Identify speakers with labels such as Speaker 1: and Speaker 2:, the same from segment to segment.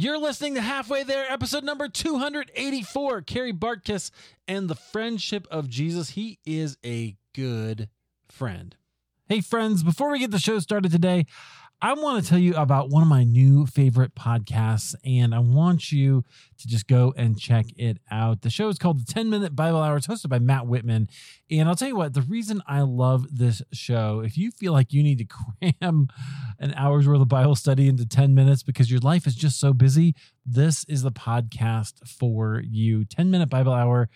Speaker 1: You're listening to Halfway There, episode number 284. Kari Bartkus and the friendship of Jesus. He is a good friend. Hey, friends, before we get the show started today, I want to tell you about one of my new favorite podcasts, and I want you to just go and check it out. The show is called The 10 Minute Bible Hour. It's hosted by Matt Whitman. And I'll tell you what, the reason I love this show, if you feel like you need to cram an hour's worth of Bible study into 10 minutes because your life is just so busy, this is the podcast for you. 10 Minute Bible Hour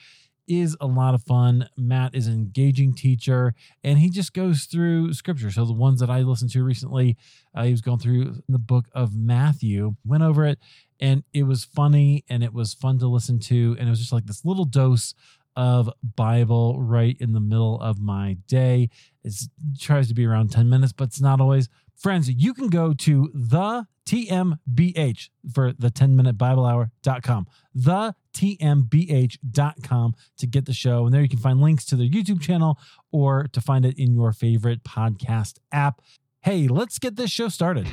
Speaker 1: is a lot of fun. Matt is an engaging teacher and he just goes through scripture. So the ones that I listened to recently, uh, he was going through the book of Matthew, went over it, and it was funny and it was fun to listen to. And it was just like this little dose of Bible right in the middle of my day. It tries to be around 10 minutes, but it's not always. Friends, you can go to the TMBH for the 10 minute Bible hour.com. The TMBH.com to get the show. And there you can find links to their YouTube channel or to find it in your favorite podcast app. Hey, let's get this show started.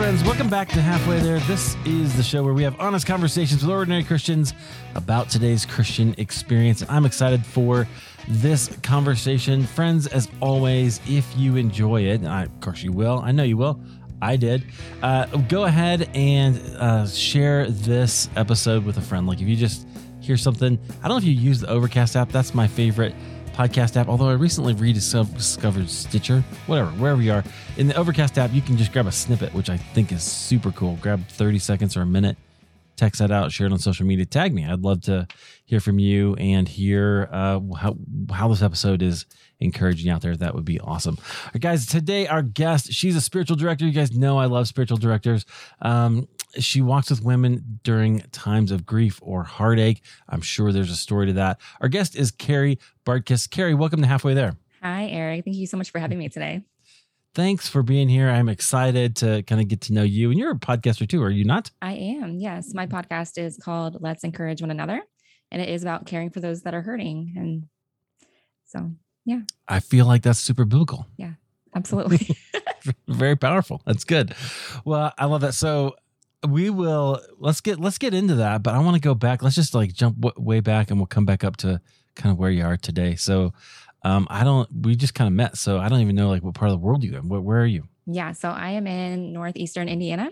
Speaker 1: Friends, welcome back to Halfway There. This is the show where we have honest conversations with ordinary Christians about today's Christian experience. I'm excited for this conversation. Friends, as always, if you enjoy it, I, of course you will, I know you will. I did. Uh, go ahead and uh, share this episode with a friend. Like, if you just hear something, I don't know if you use the Overcast app, that's my favorite podcast app. Although I recently rediscovered Stitcher, whatever, wherever you are. In the Overcast app, you can just grab a snippet, which I think is super cool. Grab 30 seconds or a minute, text that out, share it on social media, tag me. I'd love to hear from you and hear uh, how, how this episode is encouraging out there. That would be awesome. All right, guys, today our guest, she's a spiritual director. You guys know I love spiritual directors. Um, she walks with women during times of grief or heartache. I'm sure there's a story to that. Our guest is Kari Bartkus. Kari, welcome to Halfway There.
Speaker 2: Hi, Eric. Thank you so much for having me today.
Speaker 1: Thanks for being here. I'm excited to kind of get to know you. And you're a podcaster too, are you not?
Speaker 2: I am. Yes. My podcast is called Let's Encourage One Another, and it is about caring for those that are hurting. And so, yeah.
Speaker 1: I feel like that's super biblical.
Speaker 2: Yeah, absolutely.
Speaker 1: Very powerful. That's good. Well, I love that. So, we will let's get let's get into that but i want to go back let's just like jump w- way back and we'll come back up to kind of where you are today so um i don't we just kind of met so i don't even know like what part of the world you in where, where are you
Speaker 2: yeah. So, I am in Northeastern Indiana,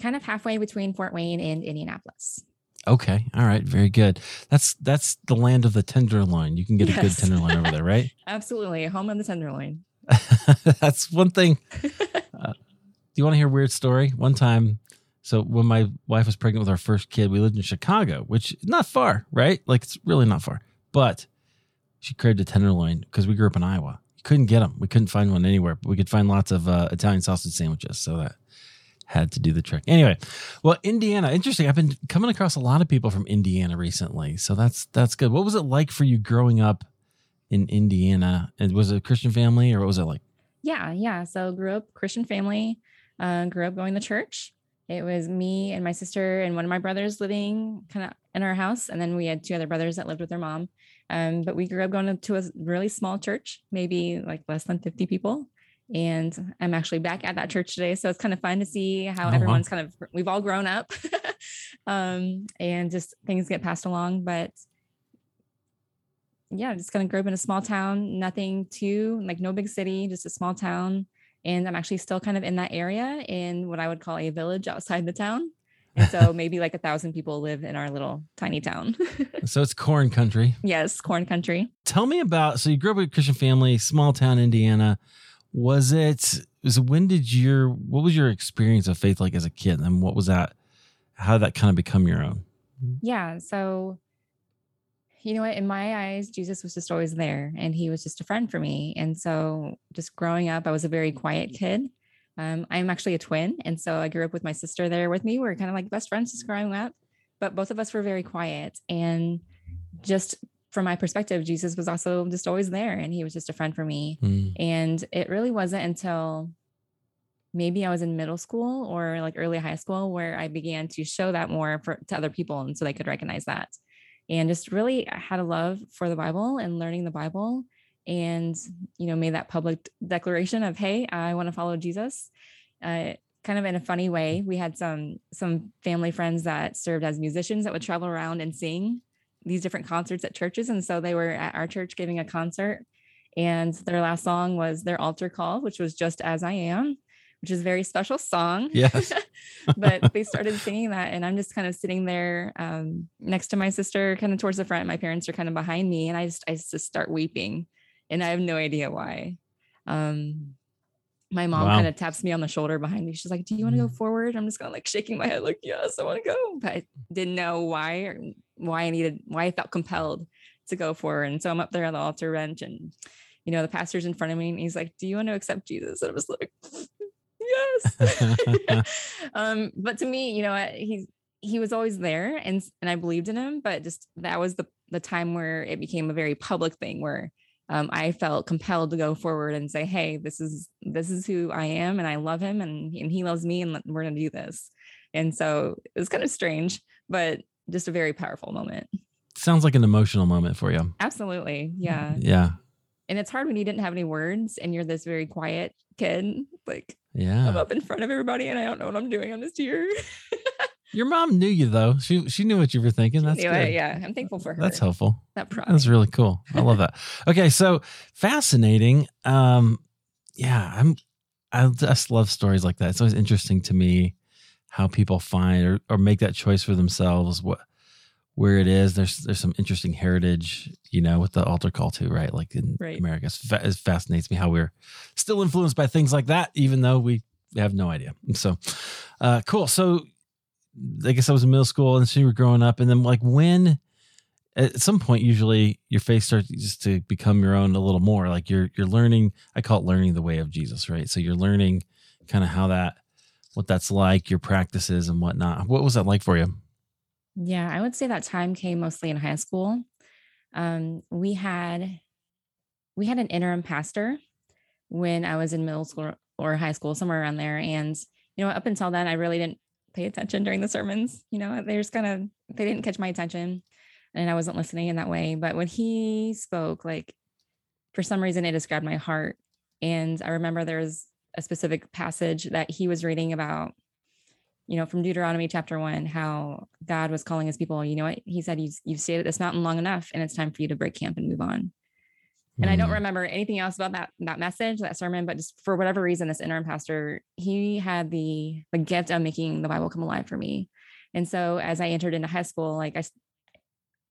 Speaker 2: kind of halfway between Fort Wayne and Indianapolis.
Speaker 1: okay all right very good that's that's the land of the tenderloin you can get a good tenderloin over there right
Speaker 2: Absolutely. Home of the Tenderloin.
Speaker 1: that's one thing uh, do you want to hear a weird story one time so when my wife was pregnant with our first kid we lived in chicago which is not far right? Like it's really not far. But she craved a tenderloin because we grew up in iowa. Couldn't get them we couldn't find one anywhere but we could find lots of uh, italian sausage sandwiches so that had to do the trick. Anyway well indiana interesting. I've been coming across a lot of people from indiana recently so that's that's good. What was it like for you growing up in indiana? And was it a christian family or what was it like?
Speaker 2: Yeah, yeah. So grew up Christian family, uh, grew up going to church. It was me and my sister and one of my brothers living kind of in our house, and then we had two other brothers that lived with their mom. Um, but we grew up going to a really small church, maybe like less than fifty people. And I'm actually back at that church today, so it's kind of fun to see how
Speaker 1: Oh, wow.
Speaker 2: everyone's kind of we've all grown up, um, and just things get passed along. But yeah, just kind of grew up in a small town, nothing too like no big city, just a small town. And I'm actually still kind of in that area in what I would call a village outside the town. And so maybe like a thousand people live in our little tiny town.
Speaker 1: so it's corn country
Speaker 2: yes, corn country.
Speaker 1: tell me about so you grew up with a christian family small town indiana was it was when did your what was your experience of faith like as a kid and what was that how did that kind of become your own
Speaker 2: Yeah. So, you know what? In my eyes, Jesus was just always there and he was just a friend for me. And so, just growing up, I was a very quiet kid. Um, I'm actually a twin. And so, I grew up with my sister there with me. We are kind of like best friends just growing up, but both of us were very quiet. And just from my perspective, Jesus was also just always there and he was just a friend for me.
Speaker 1: Mm,
Speaker 2: And it really wasn't until maybe I was in middle school or like early high school where I began to show that more for, to other people. And so they could recognize that. And just really had a love for the Bible and learning the Bible and, you know, made that public declaration of, hey, I want to follow Jesus. Uh, kind of in a funny way. We had some some family friends that served as musicians that would travel around and sing these different concerts at churches. And so they were at our church giving a concert. And their last song was their altar call, which was just as I am which is a very special song.
Speaker 1: Yes.
Speaker 2: but they started singing that, and I'm just kind of sitting there um, next to my sister, kind of towards the front. My parents are kind of behind me, and I just I just start weeping, and I have no idea why. Um, my mom wow. kind of taps me on the shoulder behind me. She's like, "Do you want to go mm. forward?" I'm just kind of like shaking my head, like, "Yes, I want to go," but I didn't know why or why I needed why I felt compelled to go forward. And so I'm up there on the altar bench, and you know the pastor's in front of me, and he's like, "Do you want to accept Jesus?" And I was like, yes. um, but to me, you know, he he was always there, and and I believed in him. But just that was the the time where it became a very public thing, where um, I felt compelled to go forward and say, "Hey, this is this is who I am, and I love him, and and he loves me, and we're gonna do this." And so it was kind of strange, but just a very powerful moment.
Speaker 1: Sounds like an emotional moment for you.
Speaker 2: Absolutely, yeah,
Speaker 1: yeah.
Speaker 2: And it's hard when you didn't have any words and you're this very quiet kid. Like
Speaker 1: yeah.
Speaker 2: I'm up in front of everybody and I don't know what I'm doing. I'm just here.
Speaker 1: Your mom knew you though. She she knew what you were thinking. That's good. It,
Speaker 2: yeah. I'm thankful for her.
Speaker 1: That's helpful.
Speaker 2: That.
Speaker 1: That's really cool. I love that. Okay, so fascinating. Um yeah, I'm I just love stories like that. It's always interesting to me how people find or, or make that choice for themselves. What where it is. There's there's some interesting heritage, you know, with the altar call too, right? Like in right. America, it fascinates me how we're still influenced by things like that, even though we have no idea. So, uh, cool. So, I guess I was in middle school, and so you were growing up, and then like when at some point usually your faith starts just to become your own a little more like you're you're learning i call it learning the way of jesus right so you're learning kind of how that what that's like your practices and whatnot what was that like for you
Speaker 2: yeah, I would say that time came mostly in high school. Um, we had we had an interim pastor when I was in middle school or high school, somewhere around there. And you know, up until then, I really didn't pay attention during the sermons. You know, they just kind of they didn't catch my attention, and I wasn't listening in that way. But when he spoke, like for some reason, it described my heart. And I remember there was a specific passage that he was reading about you know, from Deuteronomy chapter one, how God was calling his people, you know what? He said, you've, you've stayed at this mountain long enough and it's time for you to break camp and move on. And mm. I don't hmm. remember anything else about that, that message, that sermon, but just for whatever reason, this interim pastor, he had the, the gift of making the Bible come alive for me. And so as I entered into high school, like I,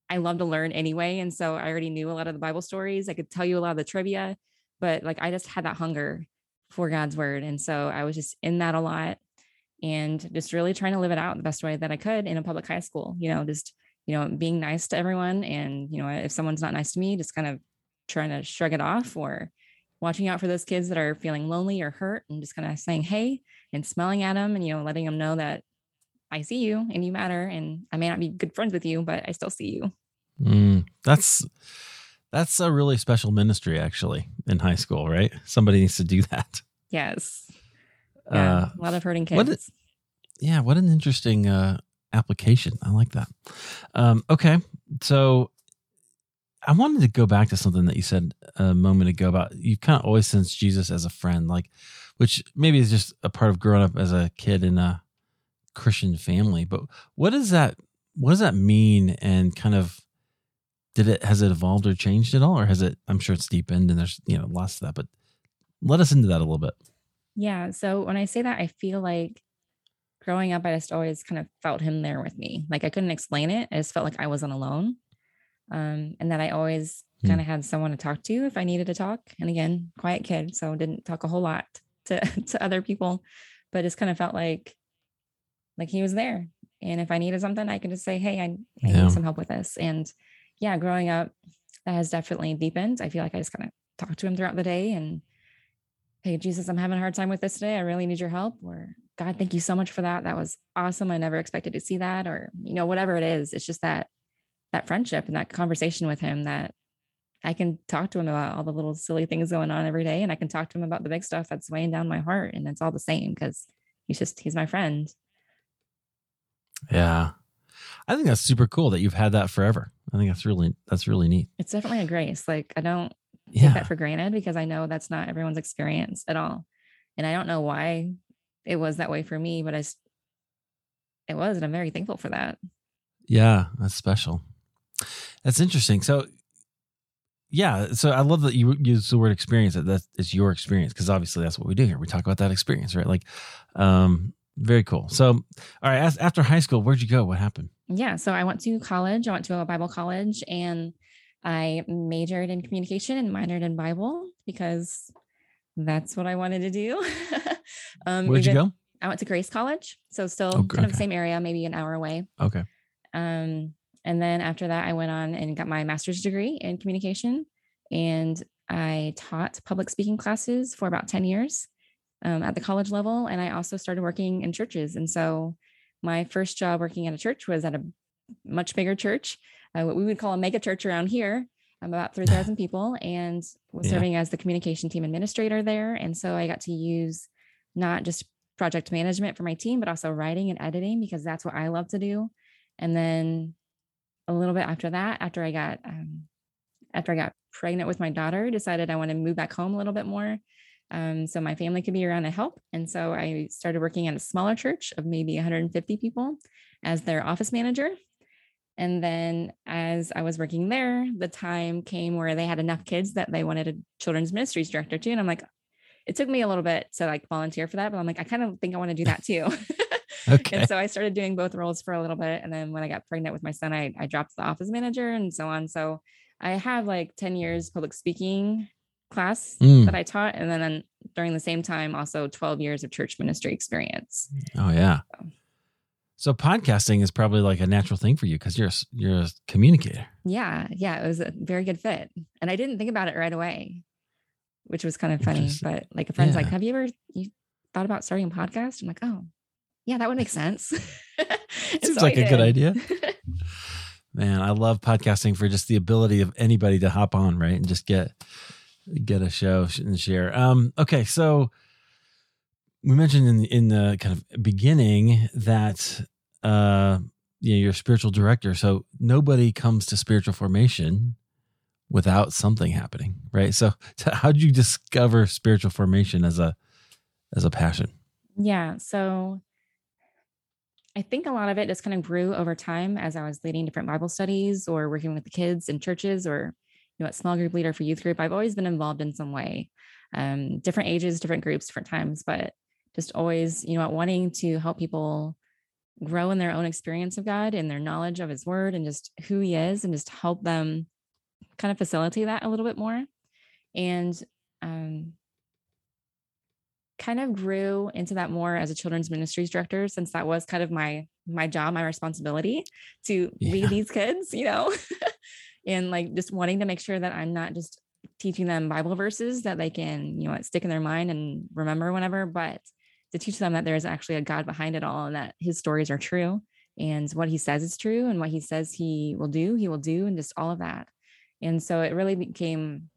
Speaker 2: I love to learn anyway. And so I already knew a lot of the Bible stories. I could tell you a lot of the trivia, but like I just had that hunger for God's word. And so I was just in that a lot and just really trying to live it out the best way that I could in a public high school, you know, just, you know, being nice to everyone. And, you know, if someone's not nice to me, just kind of trying to shrug it off or watching out for those kids that are feeling lonely or hurt and just kind of saying, hey, and smelling at them and, you know, letting them know that I see you and you matter. And I may not be good friends with you, but I still see you.
Speaker 1: Mm, that's, that's a really special ministry actually in high school, right? Somebody needs to do that.
Speaker 2: Yes. Yeah, uh, a lot of hurting kids.
Speaker 1: What yeah, what an interesting uh, application. I like that. Um, okay, so I wanted to go back to something that you said a moment ago about you kind of always sense Jesus as a friend, like which maybe is just a part of growing up as a kid in a Christian family. But what does that what does that mean and kind of did it has it evolved or changed at all or has it i'm sure it's deepened and there's you know lots of that but let us into that a little bit
Speaker 2: yeah. So when I say that, I feel like growing up, I just always kind of felt him there with me. Like I couldn't explain it. I just felt like I wasn't alone. Um, and that I always hmm. kind of had someone to talk to if I needed to talk. And again, quiet kid, so didn't talk a whole lot to to other people, but just kind of felt like like he was there. And if I needed something, I could just say, "Hey, I, I yeah. need some help with this." And yeah, growing up, that has definitely deepened. I feel like I just kind of talked to him throughout the day and hey, Jesus, I'm having a hard time with this today. I really need your help. Or God, thank you so much for that. That was awesome. I never expected to see that. Or, you know, whatever it is, it's just that that friendship and that conversation with him that I can talk to him about all the little silly things going on every day. And I can talk to him about the big stuff that's weighing down my heart. And it's all the same because he's just, he's my friend.
Speaker 1: Yeah. I think that's super cool that you've had that forever. I think that's really, that's really neat.
Speaker 2: It's definitely a grace. Like I don't
Speaker 1: Yeah.
Speaker 2: take that for granted because I know that's not everyone's experience at all. And I don't know why it was that way for me, but I, it was. And I'm very thankful for that.
Speaker 1: Yeah, that's special. That's interesting. So, yeah, so I love that you use the word experience. That that's your experience because obviously that's what we do here. We talk about that experience, right? Like, um, very cool. So, all right, as, after high school, where'd you go? What happened?
Speaker 2: Yeah. So I went to college. I went to a Bible college and I majored in communication and minored in Bible because that's what I wanted to do. um,
Speaker 1: Where'd you go?
Speaker 2: I went to Grace College. So still
Speaker 1: Oh,
Speaker 2: kind of the same area, maybe an hour away.
Speaker 1: Okay.
Speaker 2: Um, and then after that, I went on and got my master's degree in communication. And I taught public speaking classes for about 10 years um, at the college level. And I also started working in churches. And so my first job working at a church was at a much bigger church, uh, what we would call a mega church around here. I'm about 3,000 people and was
Speaker 1: Yeah.
Speaker 2: serving as the communication team administrator there. And so I got to use not just project management for my team, but also writing and editing because that's what I love to do. And then a little bit after that, after I got um, after I got pregnant with my daughter, decided I want to move back home a little bit more, um, so my family could be around to help. And so I started working at a smaller church of maybe 150 people as their office manager. And then as I was working there, the time came where they had enough kids that they wanted a children's ministries director too. And I'm like, it took me a little bit to like volunteer for that, but I'm like, I kind of think I want to do that too.
Speaker 1: Okay.
Speaker 2: and so I started doing both roles for a little bit. And then when I got pregnant with my son, I, I dropped the office manager and so on. So I have like 10 years public speaking class
Speaker 1: Mm.
Speaker 2: that I taught. And then during the same time, also 12 years of church ministry experience.
Speaker 1: Oh yeah. So podcasting is probably like a natural thing for you because you're a you're a communicator.
Speaker 2: Yeah. Yeah. It was a very good fit. And I didn't think about it right away, which was kind of funny. But like a friend's like, have you ever you thought about starting a podcast? I'm like, oh, yeah, that would make sense.
Speaker 1: Seems
Speaker 2: so
Speaker 1: like a good idea. Man, I love podcasting for just the ability of anybody to hop on, right, and just get get a show and share. Um, okay, so we mentioned in the, in the kind of beginning that uh, you know, you're a spiritual director, so nobody comes to spiritual formation without something happening, right? So, how did you discover spiritual formation as a as a passion?
Speaker 2: Yeah. So I think a lot of it just kind of grew over time as I was leading different Bible studies or working with the kids in churches or, you know, at small group leader for youth group. I've always been involved in some way, um, different ages, different groups, different times, but just always, you know, wanting to help people grow in their own experience of God and their knowledge of his word and just who he is and just help them kind of facilitate that a little bit more. And, um, kind of grew into that more as a children's ministries director since that was kind of my my job my responsibility to
Speaker 1: Yeah.
Speaker 2: lead these kids you know and like just wanting to make sure that i'm not just teaching them bible verses that they can you know stick in their mind and remember whenever but to teach them that there is actually a god behind it all and that his stories are true and what he says is true and what he says he will do he will do and just all of that and so it really became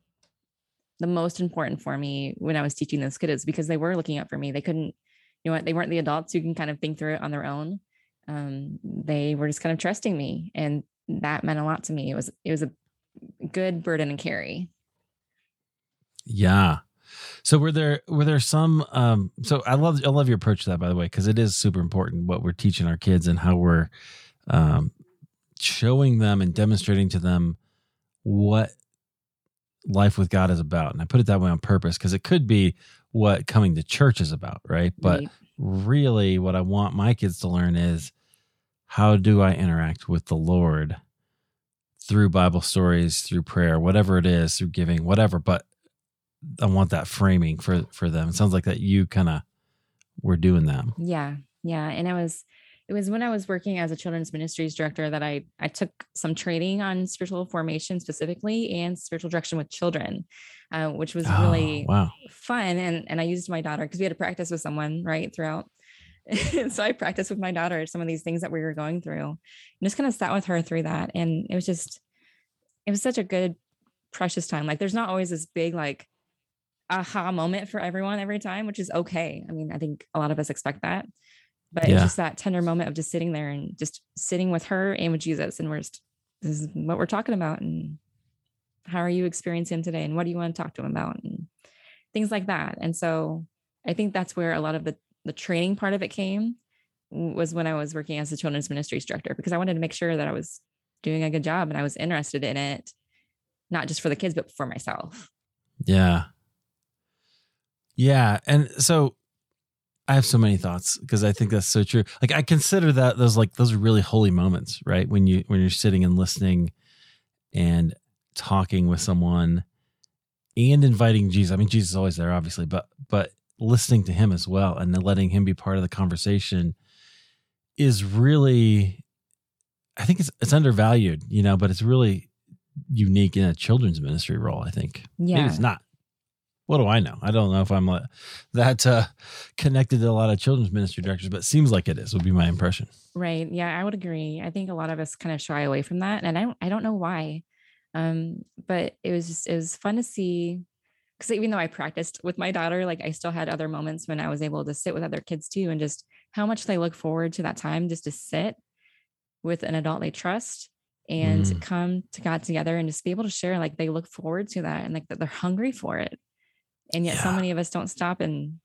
Speaker 2: the most important for me when I was teaching those kids because they were looking up for me. They couldn't, you know what, they weren't the adults who can kind of think through it on their own. Um, they were just kind of trusting me. And that meant a lot to me. It was it was a good burden to carry.
Speaker 1: Yeah. So were there were there some um so I love I love your approach to that by the way because it is super important what we're teaching our kids and how we're um showing them and demonstrating to them what life with God is about. And I put it that way on purpose because it could be what coming to church is about, right? But
Speaker 2: Right.
Speaker 1: really what I want my kids to learn is how do I interact with the Lord through Bible stories, through prayer, whatever it is, through giving, whatever. But I want that framing for for them. It sounds like that you kind of were doing that.
Speaker 2: Yeah. Yeah. And it was it was when I was working as a children's ministries director that I I took some training on spiritual formation specifically and spiritual direction with children, uh, which was
Speaker 1: Oh,
Speaker 2: really
Speaker 1: wow.
Speaker 2: fun. And and I used my daughter because we had to practice with someone right throughout. So I practiced with my daughter some of these things that we were going through and just kind of sat with her through that. And it was just, it was such a good precious time. Like there's not always this big like aha moment for everyone every time, which is okay. I mean, I think a lot of us expect that. But yeah. it's just that tender moment of just sitting there and just sitting with her and with Jesus. And we're just, this is what we're talking about. And how are you experiencing today? And what do you want to talk to him about? And things like that. And so I think that's where a lot of the, the training part of it came was when I was working as a children's ministries director, because I wanted to make sure that I was doing a good job and I was interested in it, not just for the kids, but for myself.
Speaker 1: Yeah. Yeah. And so I have so many thoughts because I think that's so true. Like I consider that those like those are really holy moments, right? When you when you're sitting and listening and talking with someone and inviting Jesus. I mean, Jesus is always there, obviously, but but listening to him as well and letting him be part of the conversation is really I think it's it's undervalued, you know, but it's really unique in a children's ministry role, I think.
Speaker 2: Yeah. Maybe
Speaker 1: it's not what do I know? I don't know if I'm that uh, connected to a lot of children's ministry directors, but it seems like it is. Would be my impression.
Speaker 2: Right. Yeah, I would agree. I think a lot of us kind of shy away from that, and I don't. I don't know why. Um, but it was just it was fun to see because even though I practiced with my daughter, like I still had other moments when I was able to sit with other kids too, and just how much they look forward to that time just to sit with an adult they trust and mm. come to God together and just be able to share like they look forward to that and like that they're hungry for it and yet yeah. so many of us don't stop and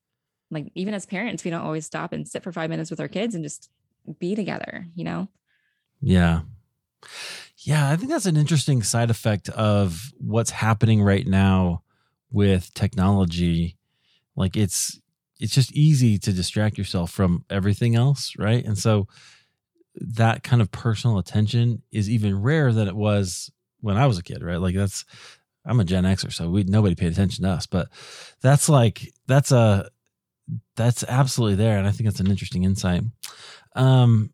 Speaker 2: like even as parents we don't always stop and sit for five minutes with our kids and just be together you know?
Speaker 1: Yeah. Yeah i think that's an interesting side effect of what's happening right now with technology. Like it's it's just easy to distract yourself from everything else right? And so that kind of personal attention is even rarer than it was when i was a kid right? Like that's I'm a Gen Xer, so we nobody paid attention to us. But that's like that's a that's absolutely there, and I think that's an interesting insight. Um,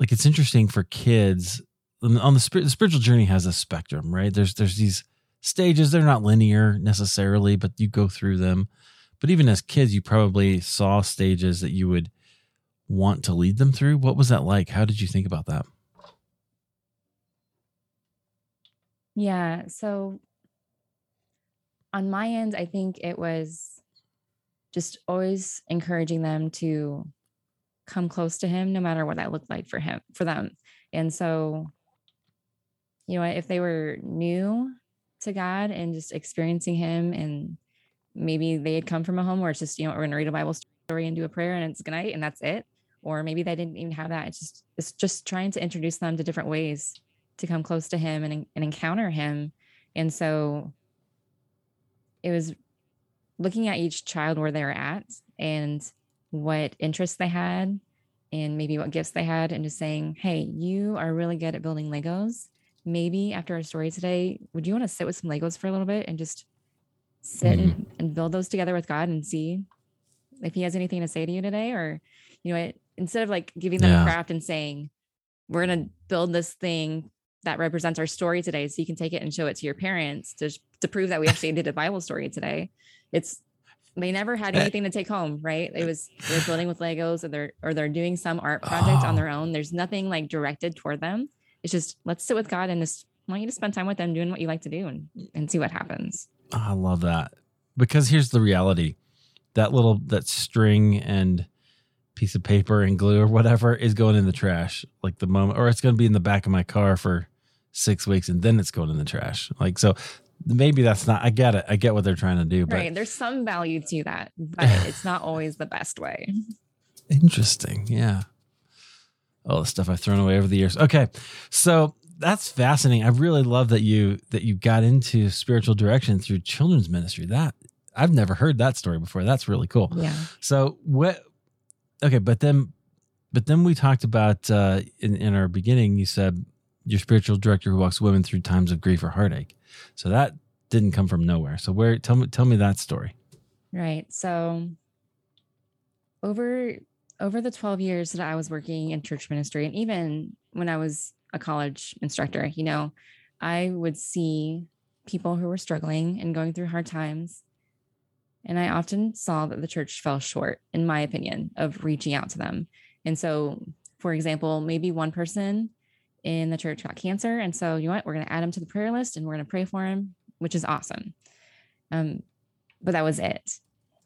Speaker 1: like it's interesting for kids on the, the spiritual journey has a spectrum, right? There's there's these stages. They're not linear necessarily, but you go through them. But even as kids, you probably saw stages that you would want to lead them through. What was that like? How did you think about that?
Speaker 2: Yeah. So on my end, I think it was just always encouraging them to come close to him no matter what that looked like for him for them. And so you know, if they were new to God and just experiencing him and maybe they had come from a home where it's just, you know, we're going to read a Bible story and do a prayer and it's good night and that's it. Or maybe they didn't even have that. It's just, it's just trying to introduce them to different ways to come close to him and, and encounter him. And so it was looking at each child where they were at and what interests they had and maybe what gifts they had and just saying, Hey, you are really good at building Legos. Maybe after our story today, would you want to sit with some Legos for a little bit and just sit mm-hmm. and, and, build those together with God and see if he has anything to say to you today? Or, you know, it, instead of like giving them yeah. a craft and saying, we're going to build this thing that represents our story today so you can take it and show it to your parents to to prove that we actually did a bible story today. It's they never had eh. anything to take home right? It was they're building with legos or they're or they're doing some art project oh. on their own. There's nothing like directed toward them. It's just let's sit with god and just I want you to spend time with them doing what you like to do and and see what happens.
Speaker 1: I love that. Because here's the reality. That little that string and piece of paper and glue or whatever is going in the trash like the moment or it's going to be in the back of my car for six weeks and then it's going in the trash. Like, so maybe that's not, I get it. I get what they're trying to do. But
Speaker 2: right. There's some value to that, but it's not always the best way.
Speaker 1: Interesting. Yeah. All the stuff I've thrown away over the years. Okay. So that's fascinating. I really love that you, that you got into spiritual direction through children's ministry. That I've never heard that story before. That's really cool.
Speaker 2: Yeah.
Speaker 1: So what, okay. But then, but then we talked about, uh, in, in our beginning, you said, your spiritual director who walks women through times of grief or heartache. So that didn't come from nowhere. So where tell me tell me that story.
Speaker 2: Right. So over over the 12 years that I was working in church ministry and even when I was a college instructor, you know, I would see people who were struggling and going through hard times. And I often saw that the church fell short, in my opinion, of reaching out to them. And so, for example, maybe one person in the church got cancer. And so, you know what? We're going to add him to the prayer list and we're going to pray for him, which is awesome. Um, but that was it.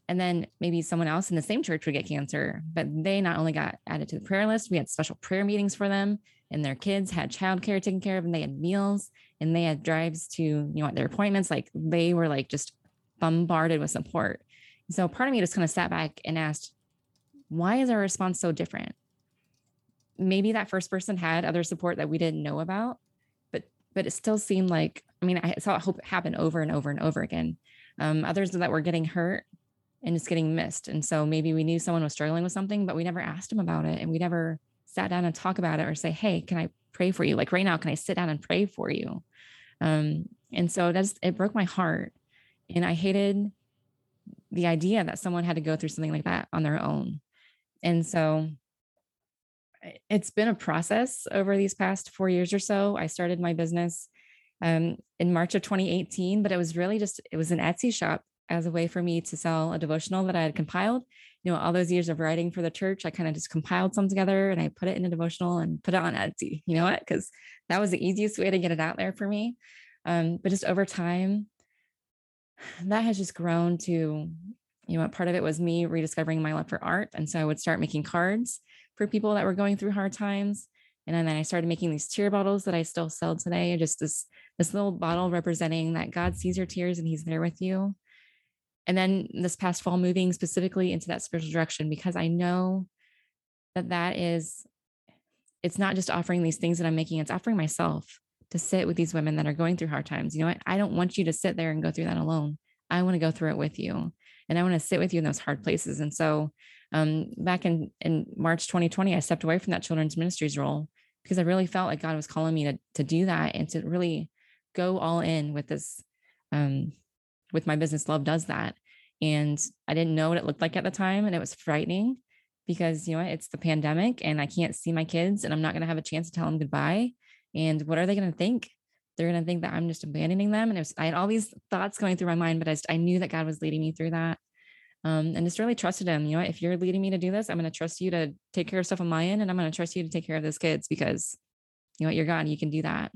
Speaker 2: And then maybe someone else in the same church would get cancer, but they not only got added to the prayer list, we had special prayer meetings for them, and their kids had childcare taken care of, and they had meals and they had drives to, you know, what their appointments. Like they were like just bombarded with support. So part of me just kind of sat back and asked, why is our response so different? Maybe that first person had other support that we didn't know about, but but it still seemed like I mean I saw it happen over and over and over again. Um, others that were getting hurt and just getting missed, and so maybe we knew someone was struggling with something, but we never asked them about it, and we never sat down and talk about it or say, "Hey, can I pray for you?" Like right now, can I sit down and pray for you? Um, and so that's it broke my heart, and I hated the idea that someone had to go through something like that on their own. And so it's been a process over these past four years or so. I started my business um, in March of 2018, but it was really just, it was an Etsy shop as a way for me to sell a devotional that I had compiled. You know, all those years of writing for the church, I kind of just compiled some together and I put it in a devotional and put it on Etsy. You know what? Because that was the easiest way to get it out there for me. Um, but just over time, that has just grown to you know part of it was me rediscovering my love for art and so i would start making cards for people that were going through hard times and then i started making these tear bottles that i still sell today just this this little bottle representing that god sees your tears and he's there with you and then this past fall moving specifically into that spiritual direction because i know that that is it's not just offering these things that i'm making it's offering myself to sit with these women that are going through hard times. You know what? I don't want you to sit there and go through that alone. I want to go through it with you. And I want to sit with you in those hard places. And so um, back in, in March 2020, I stepped away from that children's ministries role because I really felt like God was calling me to, to do that and to really go all in with this, um, with my business. Love does that. And I didn't know what it looked like at the time. And it was frightening because, you know, it's the pandemic and I can't see my kids and I'm not going to have a chance to tell them goodbye. And what are they going to think? They're going to think that I'm just abandoning them. And was, I had all these thoughts going through my mind, but I, just, I knew that God was leading me through that. Um, and just really trusted him. You know, if you're leading me to do this, I'm going to trust you to take care of stuff on my end, and I'm going to trust you to take care of those kids because you know what, you're God, you can do that.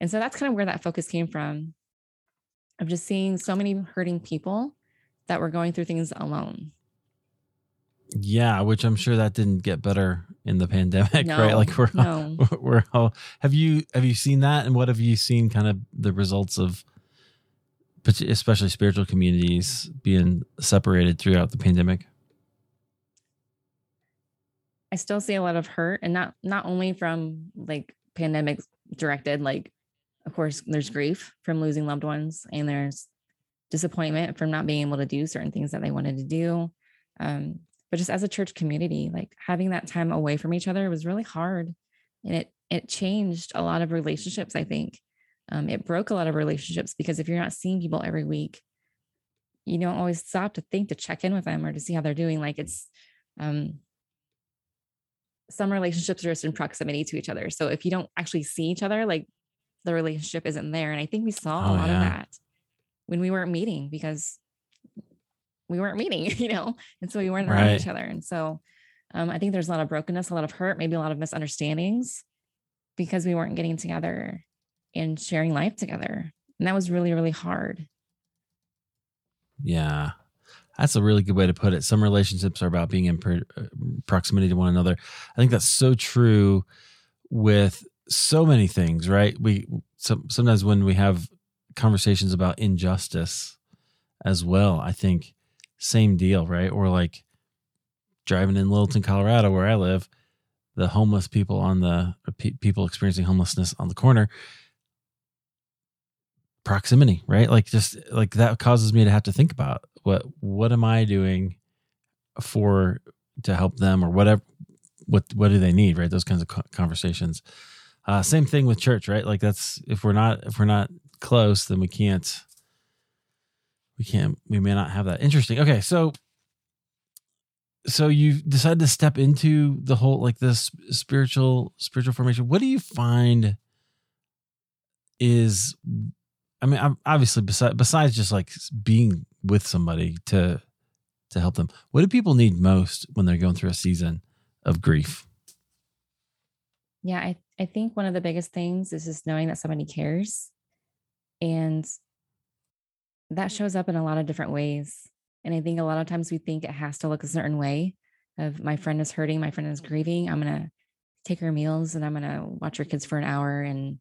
Speaker 2: And so that's kind of where that focus came from of just seeing so many hurting people that were going through things alone.
Speaker 1: Yeah, which I'm sure that didn't get better in the pandemic,
Speaker 2: no,
Speaker 1: right? Like we're
Speaker 2: no.
Speaker 1: all, we're all have you have you seen that and what have you seen kind of the results of especially spiritual communities being separated throughout the pandemic?
Speaker 2: I still see a lot of hurt and not not only from like pandemic directed like of course there's grief from losing loved ones and there's disappointment from not being able to do certain things that they wanted to do um, but just as a church community like having that time away from each other was really hard and it it changed a lot of relationships i think um, it broke a lot of relationships because if you're not seeing people every week you don't always stop to think to check in with them or to see how they're doing like it's um, some relationships are just in proximity to each other so if you don't actually see each other like the relationship isn't there and i think we saw
Speaker 1: Oh,
Speaker 2: a lot
Speaker 1: yeah.
Speaker 2: of that when we weren't meeting because we weren't meeting, you know, and so we weren't around
Speaker 1: Right.
Speaker 2: each other. And so um, I think there's a lot of brokenness, a lot of hurt, maybe a lot of misunderstandings because we weren't getting together and sharing life together. And that was really, really hard.
Speaker 1: Yeah. That's a really good way to put it. Some relationships are about being in pro- uh, proximity to one another. I think that's so true with so many things, right? We some, sometimes when we have conversations about injustice as well, I think same deal, right? Or like driving in Littleton, Colorado, where I live, the homeless people on the people experiencing homelessness on the corner proximity right? Like just like that causes me to have to think about what what am i doing for to help them or whatever what what do they need right? Those kinds of conversations. Uh same thing with church right? Like that's if we're not if we're not close then we can't we can't we may not have that. Interesting. Okay so so you decided to step into the whole like this spiritual spiritual formation. What do you find is i mean I'm- obviously besides besides just like being with somebody to to help them what do people need most when they're going through a season of grief?
Speaker 2: Yeah, I, I think one of the biggest things is just knowing that somebody cares. And that shows up in a lot of different ways. And I think a lot of times we think it has to look a certain way of my friend is hurting, my friend is grieving. I'm going to take her meals and I'm going to watch her kids for an hour and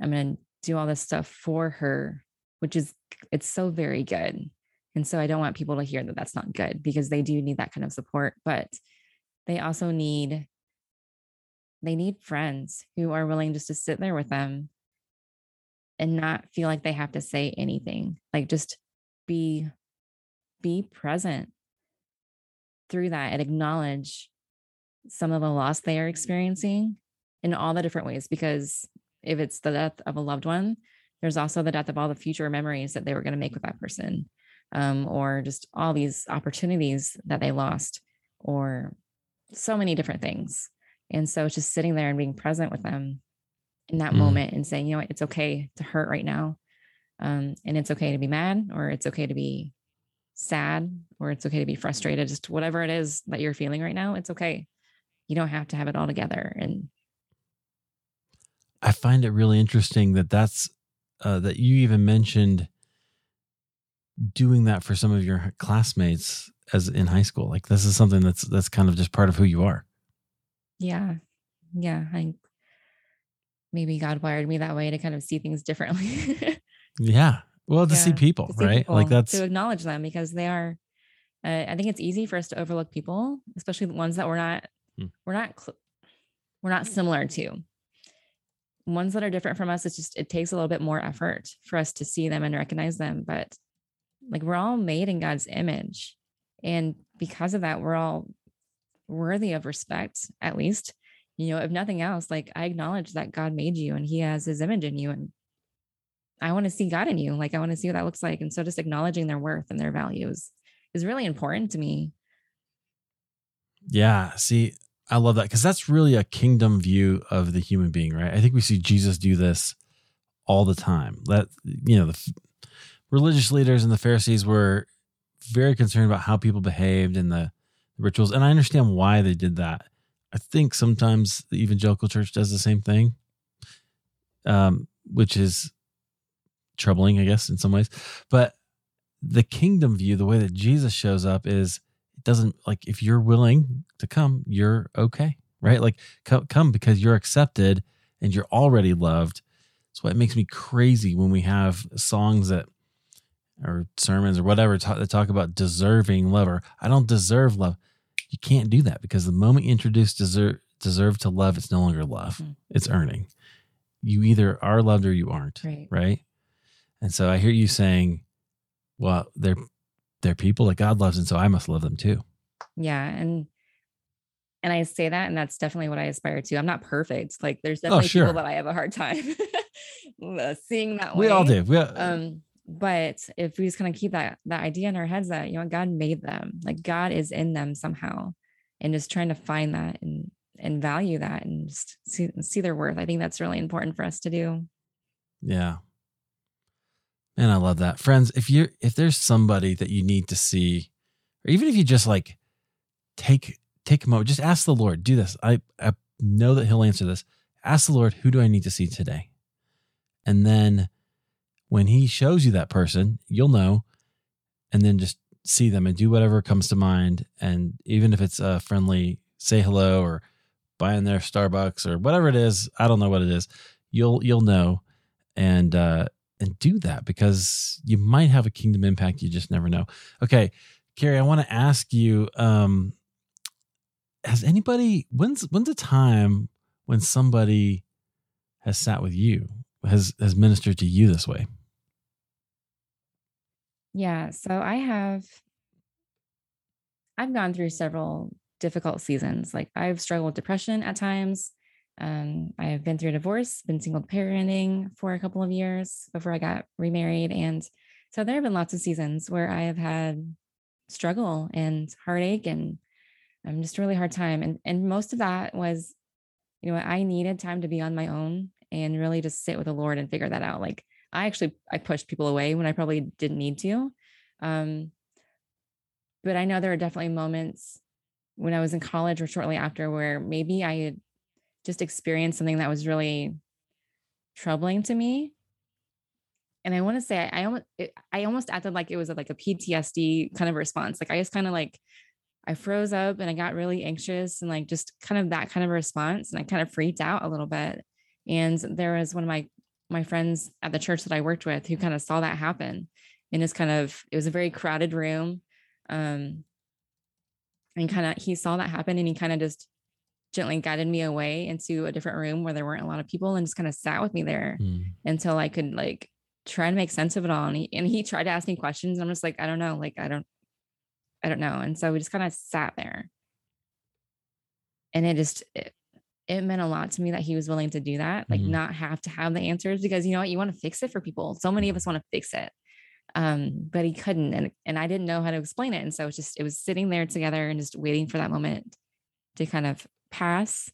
Speaker 2: I'm going to do all this stuff for her, which is, it's so very good. And so I don't want people to hear that that's not good because they do need that kind of support, but they also need they need friends who are willing just to sit there with them and not feel like they have to say anything. Like just be be present through that and acknowledge some of the loss they are experiencing in all the different ways because if it's the death of a loved one there's also the death of all the future memories that they were going to make with that person um, or just all these opportunities that they lost or so many different things and so just sitting there and being present with them in that mm. moment and saying, you know what, it's okay to hurt right now. Um, and it's okay to be mad or it's okay to be sad or it's okay to be frustrated, just whatever it is that you're feeling right now, it's okay. You don't have to have it all together. And
Speaker 1: I find it really interesting that that's uh, that you even mentioned doing that for some of your classmates as in high school. Like this is something that's that's kind of just part of who you are.
Speaker 2: Yeah. Yeah. I maybe God wired me that way to kind of see things differently.
Speaker 1: yeah. Well, to yeah, see people, to see right? People, like that's
Speaker 2: to acknowledge them because they are. Uh, I think it's easy for us to overlook people, especially the ones that we're not, hmm. we're not, cl- we're not similar to. Ones that are different from us, it's just it takes a little bit more effort for us to see them and recognize them. But like we're all made in God's image, and because of that, we're all worthy of respect, at least. You know, if nothing else, like I acknowledge that God made you and He has His image in you. And I want to see God in you. Like I want to see what that looks like. And so just acknowledging their worth and their values is really important to me.
Speaker 1: Yeah. See, I love that because that's really a kingdom view of the human being, right? I think we see Jesus do this all the time. That, you know, the religious leaders and the Pharisees were very concerned about how people behaved and the rituals. And I understand why they did that. I think sometimes the evangelical church does the same thing, um, which is troubling, I guess, in some ways. But the kingdom view, the way that Jesus shows up is it doesn't like if you're willing to come, you're okay, right? Like come, because you're accepted and you're already loved. That's why it makes me crazy when we have songs that or sermons or whatever talk, that talk about deserving love or I don't deserve love you can't do that because the moment you introduce deserve deserve to love, it's no longer love. Mm-hmm. It's earning. You either are loved or you aren't. Right. Right. And so I hear you saying, well, they're they're people that God loves, and so I must love them too.
Speaker 2: Yeah. And and I say that, and that's definitely what I aspire to. I'm not perfect. Like there's oh, definitely oh, sure. people that I have a hard time seeing that way.
Speaker 1: We all do. We all, um,
Speaker 2: but if we just kind of keep that that idea in our heads that you know god made them like god is in them somehow and just trying to find that and and value that and just see, see their worth i think that's really important for us to do.
Speaker 1: Yeah. And i love that. Friends if you if there's somebody that you need to see or even if you just like take take a moment just ask the lord do this. I i know that he'll answer this. Ask the lord who do i need to see today? And then when he shows you that person, you'll know, and then just see them and do whatever comes to mind. And even if it's a friendly say hello or buying their Starbucks or whatever it is, I don't know what it is, you'll you'll know and uh and do that because you might have a kingdom impact. You just never know. Okay, Kari, I want to ask you, um, has anybody when's when's a time when somebody has sat with you, has has ministered to you this way?
Speaker 2: Yeah. So I have, I've gone through several difficult seasons. Like I've struggled with depression at times. Um, I have been through a divorce, been single parenting for a couple of years before I got remarried. And so there have been lots of seasons where I have had struggle and heartache and um, just a really hard time. And, and most of that was, you know, I needed time to be on my own and really just sit with the Lord and figure that out. Like I actually I pushed people away when I probably didn't need to. Um, but I know there are definitely moments when I was in college or shortly after where maybe I had just experienced something that was really troubling to me. And I want to say I, I almost it, I almost acted like it was a, like a PTSD kind of response. Like I just kind of like I froze up and I got really anxious and like just kind of that kind of response. And I kind of freaked out a little bit. And there was one of my my friends at the church that I worked with who kind of saw that happen. And it's kind of it was a very crowded room. Um and kind of he saw that happen and he kind of just gently guided me away into a different room where there weren't a lot of people and just kind of sat with me there mm. until I could like try to make sense of it all. And he, and he tried to ask me questions. And I'm just like, I don't know. Like, I don't, I don't know. And so we just kind of sat there. And it just, it, it meant a lot to me that he was willing to do that, like mm-hmm. not have to have the answers because you know what, you want to fix it for people. So many of us want to fix it. Um, but he couldn't, and and I didn't know how to explain it. And so it's just it was sitting there together and just waiting for that moment to kind of pass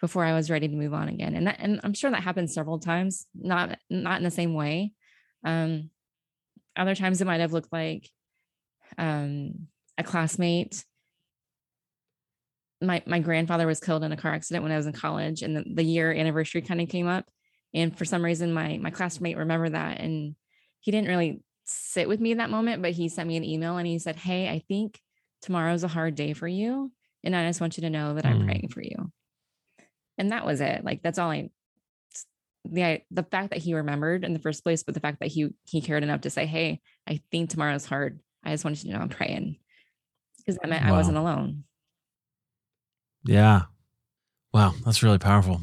Speaker 2: before I was ready to move on again. And that, and I'm sure that happened several times, not not in the same way. Um, other times it might have looked like um, a classmate. My my grandfather was killed in a car accident when I was in college, and the, the year anniversary kind of came up. And for some reason, my my classmate remembered that, and he didn't really sit with me in that moment, but he sent me an email and he said, "Hey, I think tomorrow's a hard day for you, and I just want you to know that I'm mm. praying for you." And that was it. Like that's all I the the fact that he remembered in the first place, but the fact that he he cared enough to say, "Hey, I think tomorrow's hard. I just wanted you to know I'm praying," because that meant wow. I wasn't alone.
Speaker 1: Yeah, wow, that's really powerful.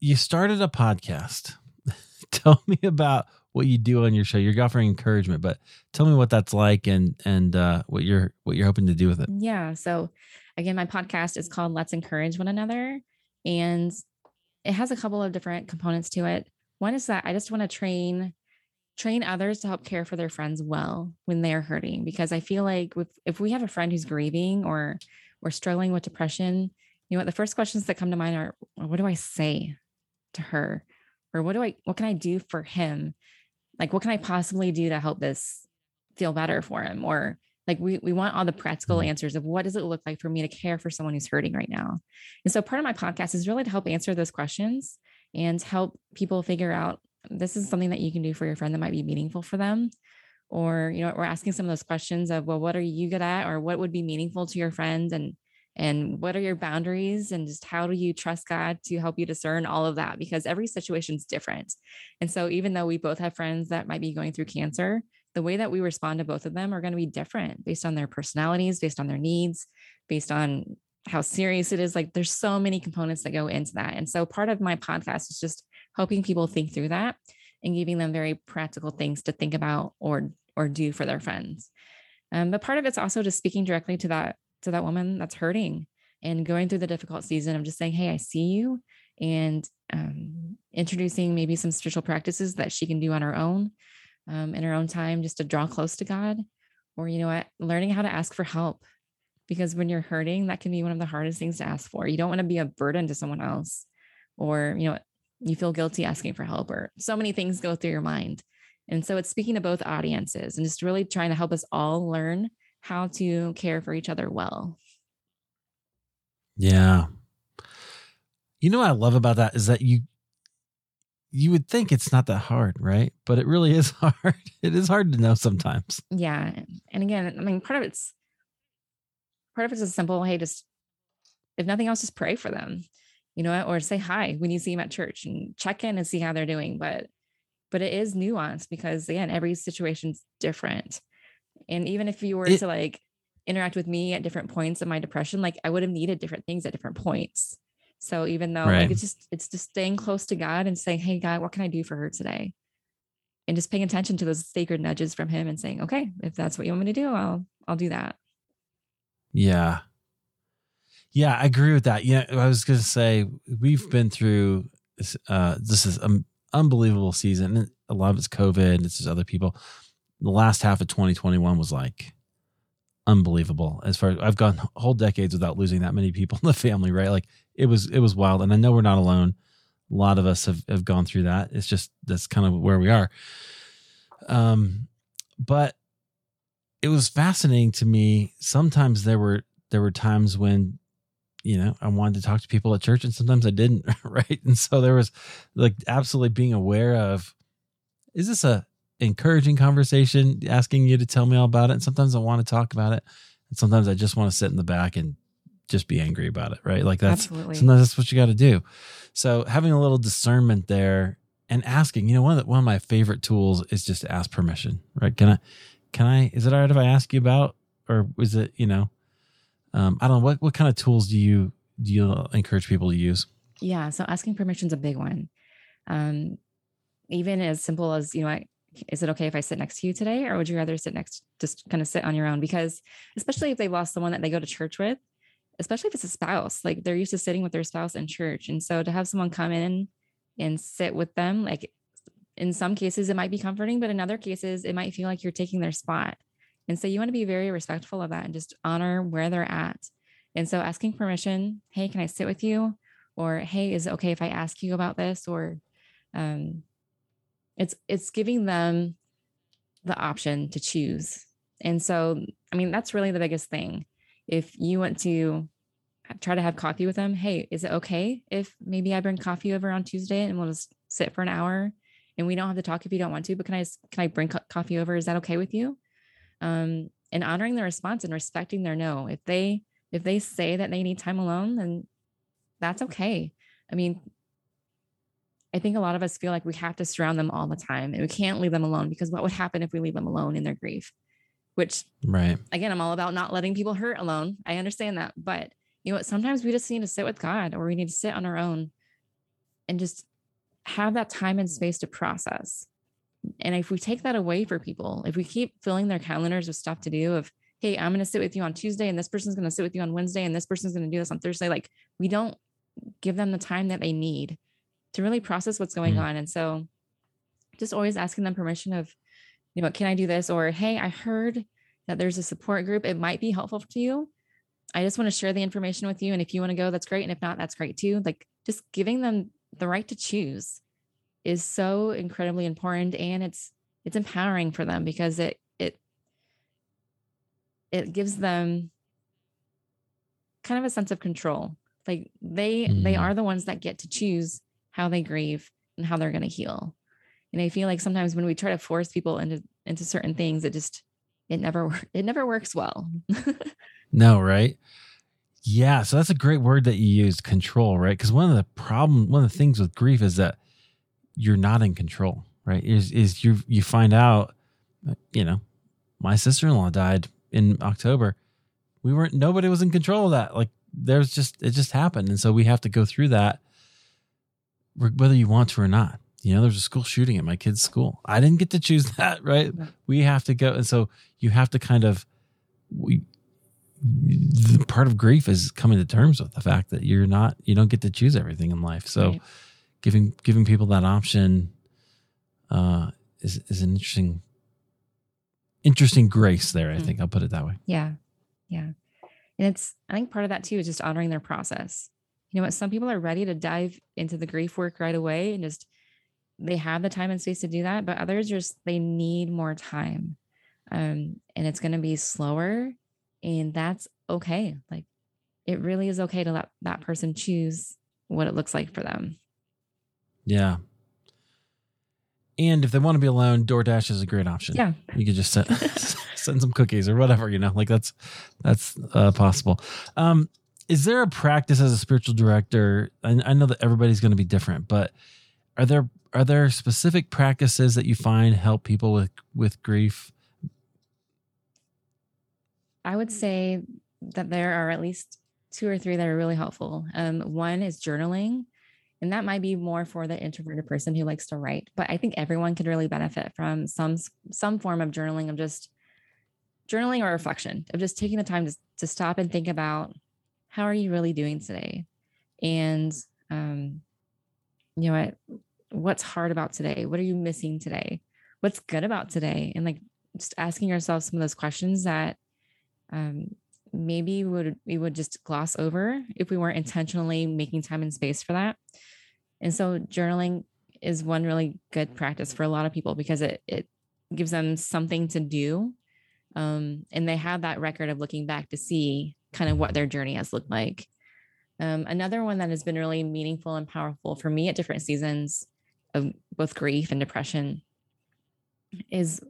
Speaker 1: You started a podcast. tell me about what you do on your show. You're offering encouragement, but tell me what that's like and and uh, what you're what you're hoping to do with it.
Speaker 2: Yeah, so Again, my podcast is called Let's Encourage One Another. And it has a couple of different components to it. One is that I just want to train train others to help care for their friends well when they are hurting because I feel like if we have a friend who's grieving or or struggling with depression, you know what the first questions that come to mind are what do I say to her? Or what do I what can I do for him? Like what can I possibly do to help this feel better for him? Or like we we want all the practical mm-hmm. answers of what does it look like for me to care for someone who's hurting right now. And so part of my podcast is really to help answer those questions and help people figure out this is something that you can do for your friend that might be meaningful for them. Or, you know, we're asking some of those questions of, well, what are you good at? Or what would be meaningful to your friends And and what are your boundaries and just how do you trust God to help you discern all of that because every situation is different. And so even though we both have friends that might be going through cancer, the way that we respond to both of them are going to be different based on their personalities, based on their needs, based on how serious it is. Like there's so many components that go into that. And so part of my podcast is just helping people think through that and giving them very practical things to think about or or do for their friends. Um, but part of it's also just speaking directly to that to that woman that's hurting and going through the difficult season of just saying, "Hey, I see you," and um, introducing maybe some spiritual practices that she can do on her own um, in her own time just to draw close to God, or, you know what, learning how to ask for help. Because when you're hurting, that can be one of the hardest things to ask for. You don't want to be a burden to someone else, or, you know, you feel guilty asking for help, or so many things go through your mind. And so it's speaking to both audiences and just really trying to help us all learn how to care for each other well.
Speaker 1: Yeah. You know what I love about that is that you you would think it's not that hard, right? But it really is hard. It is hard to know sometimes.
Speaker 2: Yeah. And again, I mean, part of it's part of it's a simple, hey, just if nothing else, just pray for them, you know, or say hi when you see them at church and check in and see how they're doing. But but it is nuanced because again, every situation's different. And even if you were it, to like interact with me at different points of my depression, like I would have needed different things at different points. So even though right. like it's just it's just staying close to God and saying, Hey God, what can I do for her today? And just paying attention to those sacred nudges from him and saying, Okay, if that's what you want me to do, I'll I'll do that.
Speaker 1: Yeah. Yeah, I agree with that. Yeah, I was gonna say we've been through uh this is an unbelievable season. A lot of it's COVID, it's just other people. The last half of 2021 was like unbelievable as far as I've gone whole decades without losing that many people in the family, right? Like it was it was wild. And I know we're not alone. A lot of us have, have gone through that. It's just that's kind of where we are. Um but it was fascinating to me. Sometimes there were there were times when you know, I wanted to talk to people at church and sometimes I didn't, right? And so there was like absolutely being aware of is this a encouraging conversation asking you to tell me all about it and sometimes I want to talk about it and sometimes I just want to sit in the back and just be angry about it, right? Like that's Absolutely. sometimes that's what you got to do. So having a little discernment there and asking, you know, one of the, one of my favorite tools is just to ask permission, right? Can I, can I? Is it all right if I ask you about, or is it, you know, um, I don't know what what kind of tools do you do you encourage people to use?
Speaker 2: Yeah, so asking permission is a big one. Um, even as simple as you know, I, is it okay if I sit next to you today, or would you rather sit next, just kind of sit on your own? Because especially if they've lost someone that they go to church with, especially if it's a spouse, like they're used to sitting with their spouse in church. And so to have someone come in and sit with them, like in some cases, it might be comforting, but in other cases, it might feel like you're taking their spot. And so you want to be very respectful of that and just honor where they're at. And so asking permission, hey, can I sit with you? Or hey, is it okay if I ask you about this? Or um, it's it's giving them the option to choose. And so, I mean, that's really the biggest thing if you want to try to have coffee with them, hey, is it okay if maybe I bring coffee over on Tuesday and we'll just sit for an hour and we don't have to talk if you don't want to, but can I can I bring co- coffee over? Is that okay with you? Um, and honoring their response and respecting their no. If they if they say that they need time alone, then that's okay. I mean, I think a lot of us feel like we have to surround them all the time and we can't leave them alone because what would happen if we leave them alone in their grief? which
Speaker 1: right
Speaker 2: again i'm all about not letting people hurt alone i understand that but you know what sometimes we just need to sit with god or we need to sit on our own and just have that time and space to process and if we take that away for people if we keep filling their calendars with stuff to do of hey i'm going to sit with you on tuesday and this person's going to sit with you on wednesday and this person's going to do this on thursday like we don't give them the time that they need to really process what's going mm-hmm. on and so just always asking them permission of you know, can I do this? Or, hey, I heard that there's a support group. It might be helpful to you. I just want to share the information with you. And if you want to go, that's great. And if not, that's great too. Like just giving them the right to choose is so incredibly important. And it's it's empowering for them because it it it gives them kind of a sense of control. Like they mm. they are the ones that get to choose how they grieve and how they're going to heal and i feel like sometimes when we try to force people into into certain things it just it never it never works well
Speaker 1: no right yeah so that's a great word that you used control right because one of the problem one of the things with grief is that you're not in control right is is you you find out you know my sister-in-law died in october we weren't nobody was in control of that like there's just it just happened and so we have to go through that whether you want to or not you know, there's a school shooting at my kid's school. I didn't get to choose that, right? We have to go. And so you have to kind of, we, the part of grief is coming to terms with the fact that you're not, you don't get to choose everything in life. So right. Giving, giving people that option, uh, is, is an interesting, interesting grace there. I mm. think I'll put it that way.
Speaker 2: Yeah. Yeah. And it's, I think part of that too is just honoring their process. You know what? Some people are ready to dive into the grief work right away and just they have the time and space to do that, but others just they need more time. Um, and it's gonna be slower, and that's okay. Like it really is okay to let that person choose what it looks like for them.
Speaker 1: Yeah. And if they want to be alone, DoorDash is a great option.
Speaker 2: Yeah.
Speaker 1: You could just send, send some cookies or whatever, you know, like that's, that's uh, possible. Um, is there a practice as a spiritual director? I, I know that everybody's going to be different, but are there are there specific practices that you find help people with with grief?
Speaker 2: I would say that there are at least two or three that are really helpful. Um, one is journaling, and that might be more for the introverted person who likes to write. But I think everyone could really benefit from some some form of journaling of just journaling or reflection of just taking the time to to stop and think about how are you really doing today, and um, you know what what's hard about today? What are you missing today? What's good about today? And like just asking yourself some of those questions that um, maybe would we would just gloss over if we weren't intentionally making time and space for that. And so journaling is one really good practice for a lot of people because it it gives them something to do. Um, and they have that record of looking back to see kind of what their journey has looked like. Um, another one that has been really meaningful and powerful for me at different seasons of both grief and depression is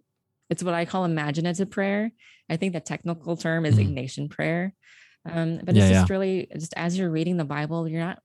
Speaker 2: it's what I call imaginative prayer. I think the technical term is mm. Ignatian prayer. Um, but yeah, it's just yeah. really just as you're reading the Bible, you're not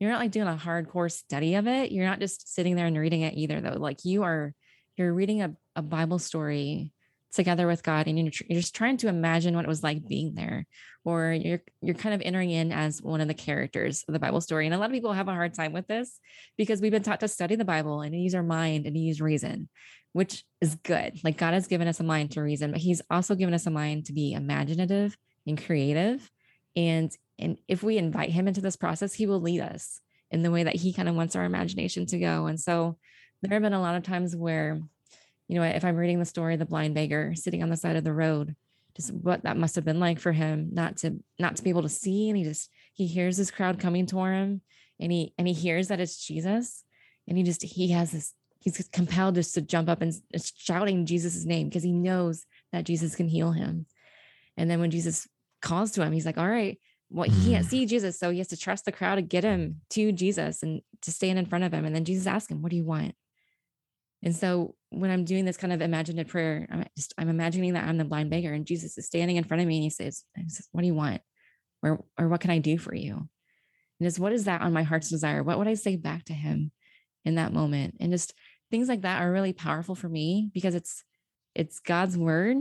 Speaker 2: you're not like doing a hardcore study of it. You're not just sitting there and reading it either, though. Like you are, you're reading a, a Bible story together with God, and you're, you're just trying to imagine what it was like being there, or you're you're kind of entering in as one of the characters of the Bible story. And a lot of people have a hard time with this because we've been taught to study the Bible and use our mind and use reason, which is good. Like God has given us a mind to reason, but He's also given us a mind to be imaginative and creative. And and if we invite him into this process, he will lead us in the way that he kind of wants our imagination to go. And so there have been a lot of times where, you know, if I'm reading the story of the blind beggar sitting on the side of the road, just what that must have been like for him not to not to be able to see and he just he hears this crowd coming toward him and he and he hears that it's Jesus and he just he has this he's compelled just to jump up and shouting Jesus' name because he knows that Jesus can heal him. And then when Jesus calls to him, he's like, All right, well, he can't mm. see Jesus. So he has to trust the crowd to get him to Jesus and to stand in front of him. And then Jesus asks him, What do you want? And so when I'm doing this kind of imaginative prayer, I'm just I'm imagining that I'm the blind beggar and Jesus is standing in front of me and he says, he says What do you want? Or or what can I do for you? And just what is that on my heart's desire? What would I say back to him in that moment? And just things like that are really powerful for me because it's it's God's word.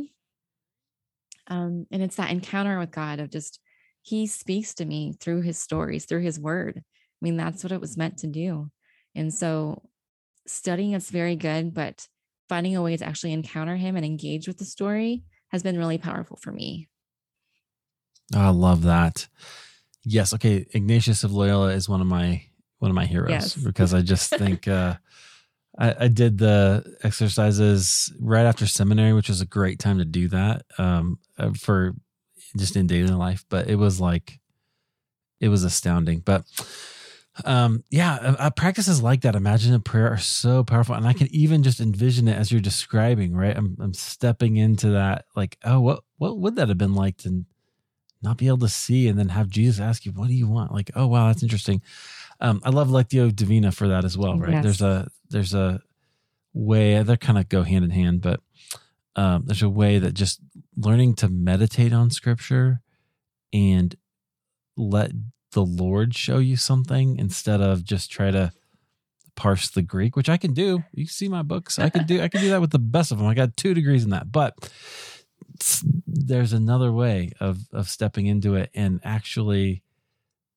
Speaker 2: Um, and it's that encounter with God of just he speaks to me through his stories, through his word. I mean, that's what it was meant to do. And so studying it's very good, but finding a way to actually encounter him and engage with the story has been really powerful for me.
Speaker 1: I love that. Yes. Okay. Ignatius of Loyola is one of my one of my heroes yes. because I just think uh I, I, did the exercises right after seminary, which was a great time to do that. Um, uh, for just in daily life, but it was like it was astounding. But um yeah uh, practices like that imaginative prayer are so powerful and i can even just envision it as you're describing right i'm, I'm stepping into that like oh what what would that have been like to not be able to see and then have jesus ask you what do you want like oh wow that's interesting um i love lectio divina for that as well right yes. there's a there's a way they kind of go hand in hand but um, there's a way that just learning to meditate on scripture and let the Lord show you something instead of just try to parse the Greek, which I can do. You see my books. I can do I can do that with the best of them. I got two degrees in that. But there's another way of of stepping into it and actually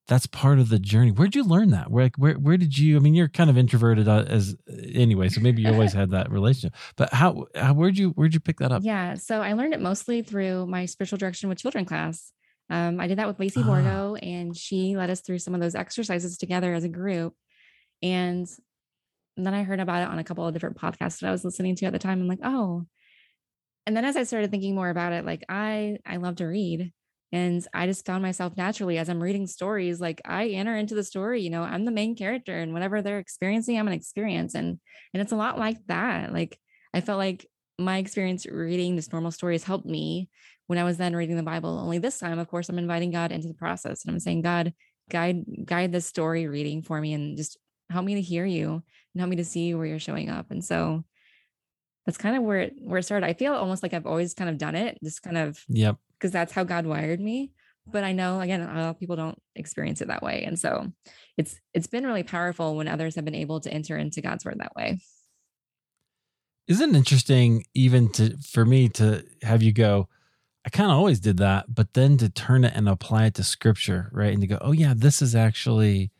Speaker 1: that's part of the journey. Where'd you learn that? Where, where, where did you? I mean, you're kind of introverted uh, as anyway, so maybe you always had that relationship. But how, how, where'd you, where'd you pick that up?
Speaker 2: Yeah, so I learned it mostly through my spiritual direction with children class. Um, I did that with Lacey ah. Borgo, and she led us through some of those exercises together as a group. And then I heard about it on a couple of different podcasts that I was listening to at the time. I'm like, oh. And then as I started thinking more about it, like I, I love to read and i just found myself naturally as i'm reading stories like i enter into the story you know i'm the main character and whatever they're experiencing i'm an experience. And and it's a lot like that. Like i felt like my experience reading this normal stories helped me when i was then reading the bible. Only this time of course i'm inviting god into the process and i'm saying god guide guide this story reading for me and just help me to hear you and help me to see where you're showing up. And so that's kind of where it where it started. I feel almost like i've always kind of done it just kind of
Speaker 1: yep
Speaker 2: because that's how God wired me. But I know again, a lot of people don't experience it that way. And so it's it's been really powerful when others have been able to enter into God's word that way.
Speaker 1: Isn't it interesting even to for me to have you go, I kind of always did that, but then to turn it and apply it to scripture, right? And to go, oh yeah, this is actually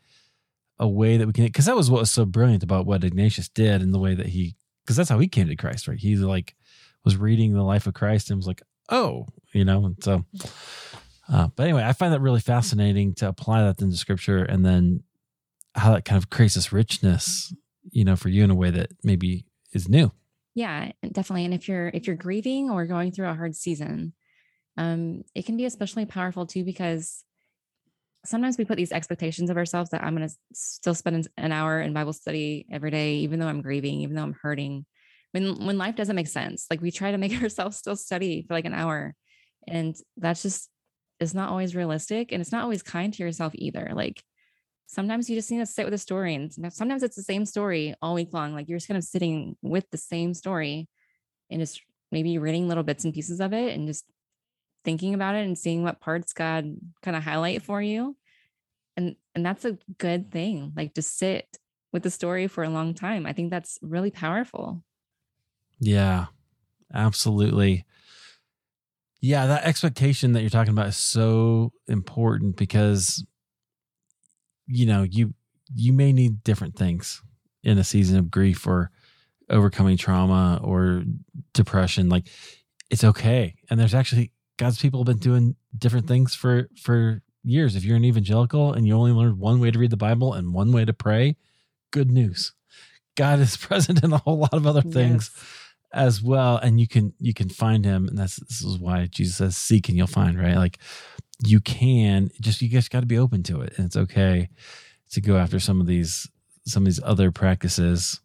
Speaker 1: a way that we can because that was what was so brilliant about what Ignatius did and the way that he because that's how he came to Christ, right? He like was reading the life of Christ and was like, oh, you know, and so. Uh, but anyway, I find that really fascinating to apply that into scripture and then how that kind of creates this richness, you know, for you in a way that maybe is new.
Speaker 2: Yeah, definitely. And if you're if you're grieving or going through a hard season, um, it can be especially powerful too because sometimes we put these expectations of ourselves that I'm going to still spend an hour in Bible study every day, even though I'm grieving, even though I'm hurting when when life doesn't make sense like we try to make ourselves still study for like an hour and that's just it's not always realistic and it's not always kind to yourself either. Like sometimes you just need to sit with a story and sometimes it's the same story all week long. Like you're just kind of sitting with the same story and just maybe reading little bits and pieces of it and just thinking about it and seeing what parts God kind of highlight for you. And and that's a good thing. Like to sit with the story for a long time. I think that's really powerful.
Speaker 1: Yeah. Absolutely. Yeah, that expectation that you're talking about is so important because you know, you you may need different things in a season of grief or overcoming trauma or depression. Like it's okay. And there's actually God's people have been doing different things for for years. If you're an evangelical and you only learned one way to read the Bible and one way to pray, good news. God is present in a whole lot of other things yes. As well. And you can you can find him. And that's this is why Jesus says, seek and you'll find, right? Like you can just you just gotta be open to it. And it's okay to go after some of these some of these other practices.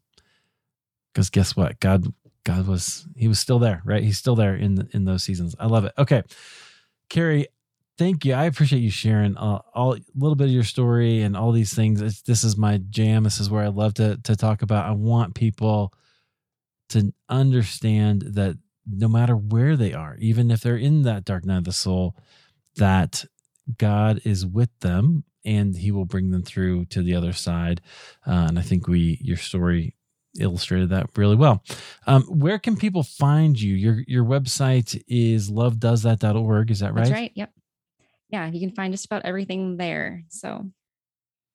Speaker 1: Because guess what? God God was he was still there, right? He's still there in in those seasons. I love it. Okay, Kari, thank you. I appreciate you sharing uh, all a little bit of your story and all these things. It's, this is my jam. This is where I love to to talk about. I want people to understand that no matter where they are, even if they're in that dark night of the soul, that God is with them and He will bring them through to the other side. Uh, and I think we your story illustrated that really well. Um, where can people find you? Your your website is lovedoesthat.org. Is that right?
Speaker 2: That's right. Yep. Yeah, you can find just about everything there. So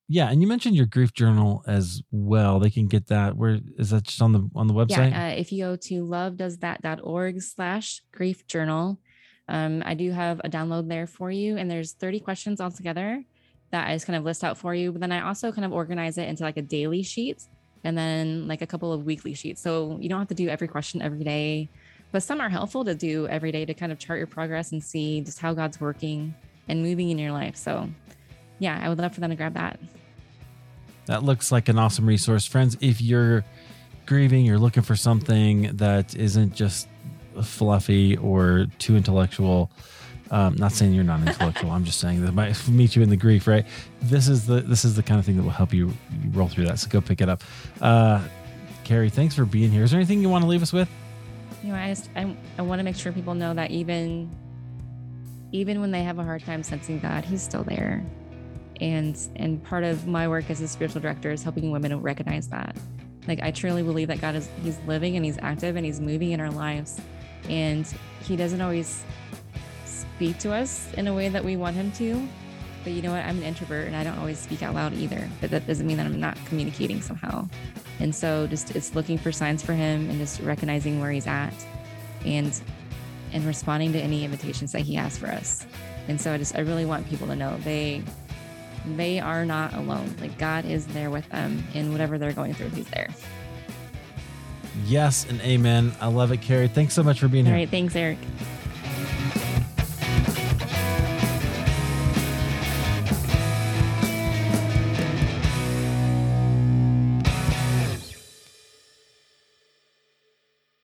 Speaker 1: yeah, and you mentioned your grief journal as well. They can get that. Where is that just on the on the website?
Speaker 2: Yeah, uh, if you go to lovedoesthat.org slash grief journal, um, I do have a download there for you, and there's 30 questions altogether that I just kind of list out for you. But then I also kind of organize it into like a daily sheet and then like a couple of weekly sheets. So you don't have to do every question every day, but some are helpful to do every day to kind of chart your progress and see just how God's working and moving in your life. So yeah, I would love for them to grab that.
Speaker 1: That looks like an awesome resource. Friends, if you're grieving, you're looking for something that isn't just fluffy or too intellectual, um, not saying you're not intellectual. I'm just saying that might meet you in the grief, right? This is the this is the kind of thing that will help you roll through that. So go pick it up. Uh, Kari, thanks for being here. Is there anything you want to leave us with?
Speaker 2: You know, I just I, I want to make sure people know that even even when they have a hard time sensing God, He's still there. And and part of my work as a spiritual director is helping women recognize that. Like I truly believe that God is He's living and He's active and He's moving in our lives. And He doesn't always speak to us in a way that we want him to. But you know what? I'm an introvert and I don't always speak out loud either. But that doesn't mean that I'm not communicating somehow. And so just it's looking for signs for him and just recognizing where he's at and and responding to any invitations that he has for us. And so I just I really want people to know they they are not alone. Like God is there with them in whatever they're going through, he's there.
Speaker 1: Yes and amen. I love it, Kari. Thanks so much for being
Speaker 2: All
Speaker 1: here.
Speaker 2: All right. Thanks, Eric.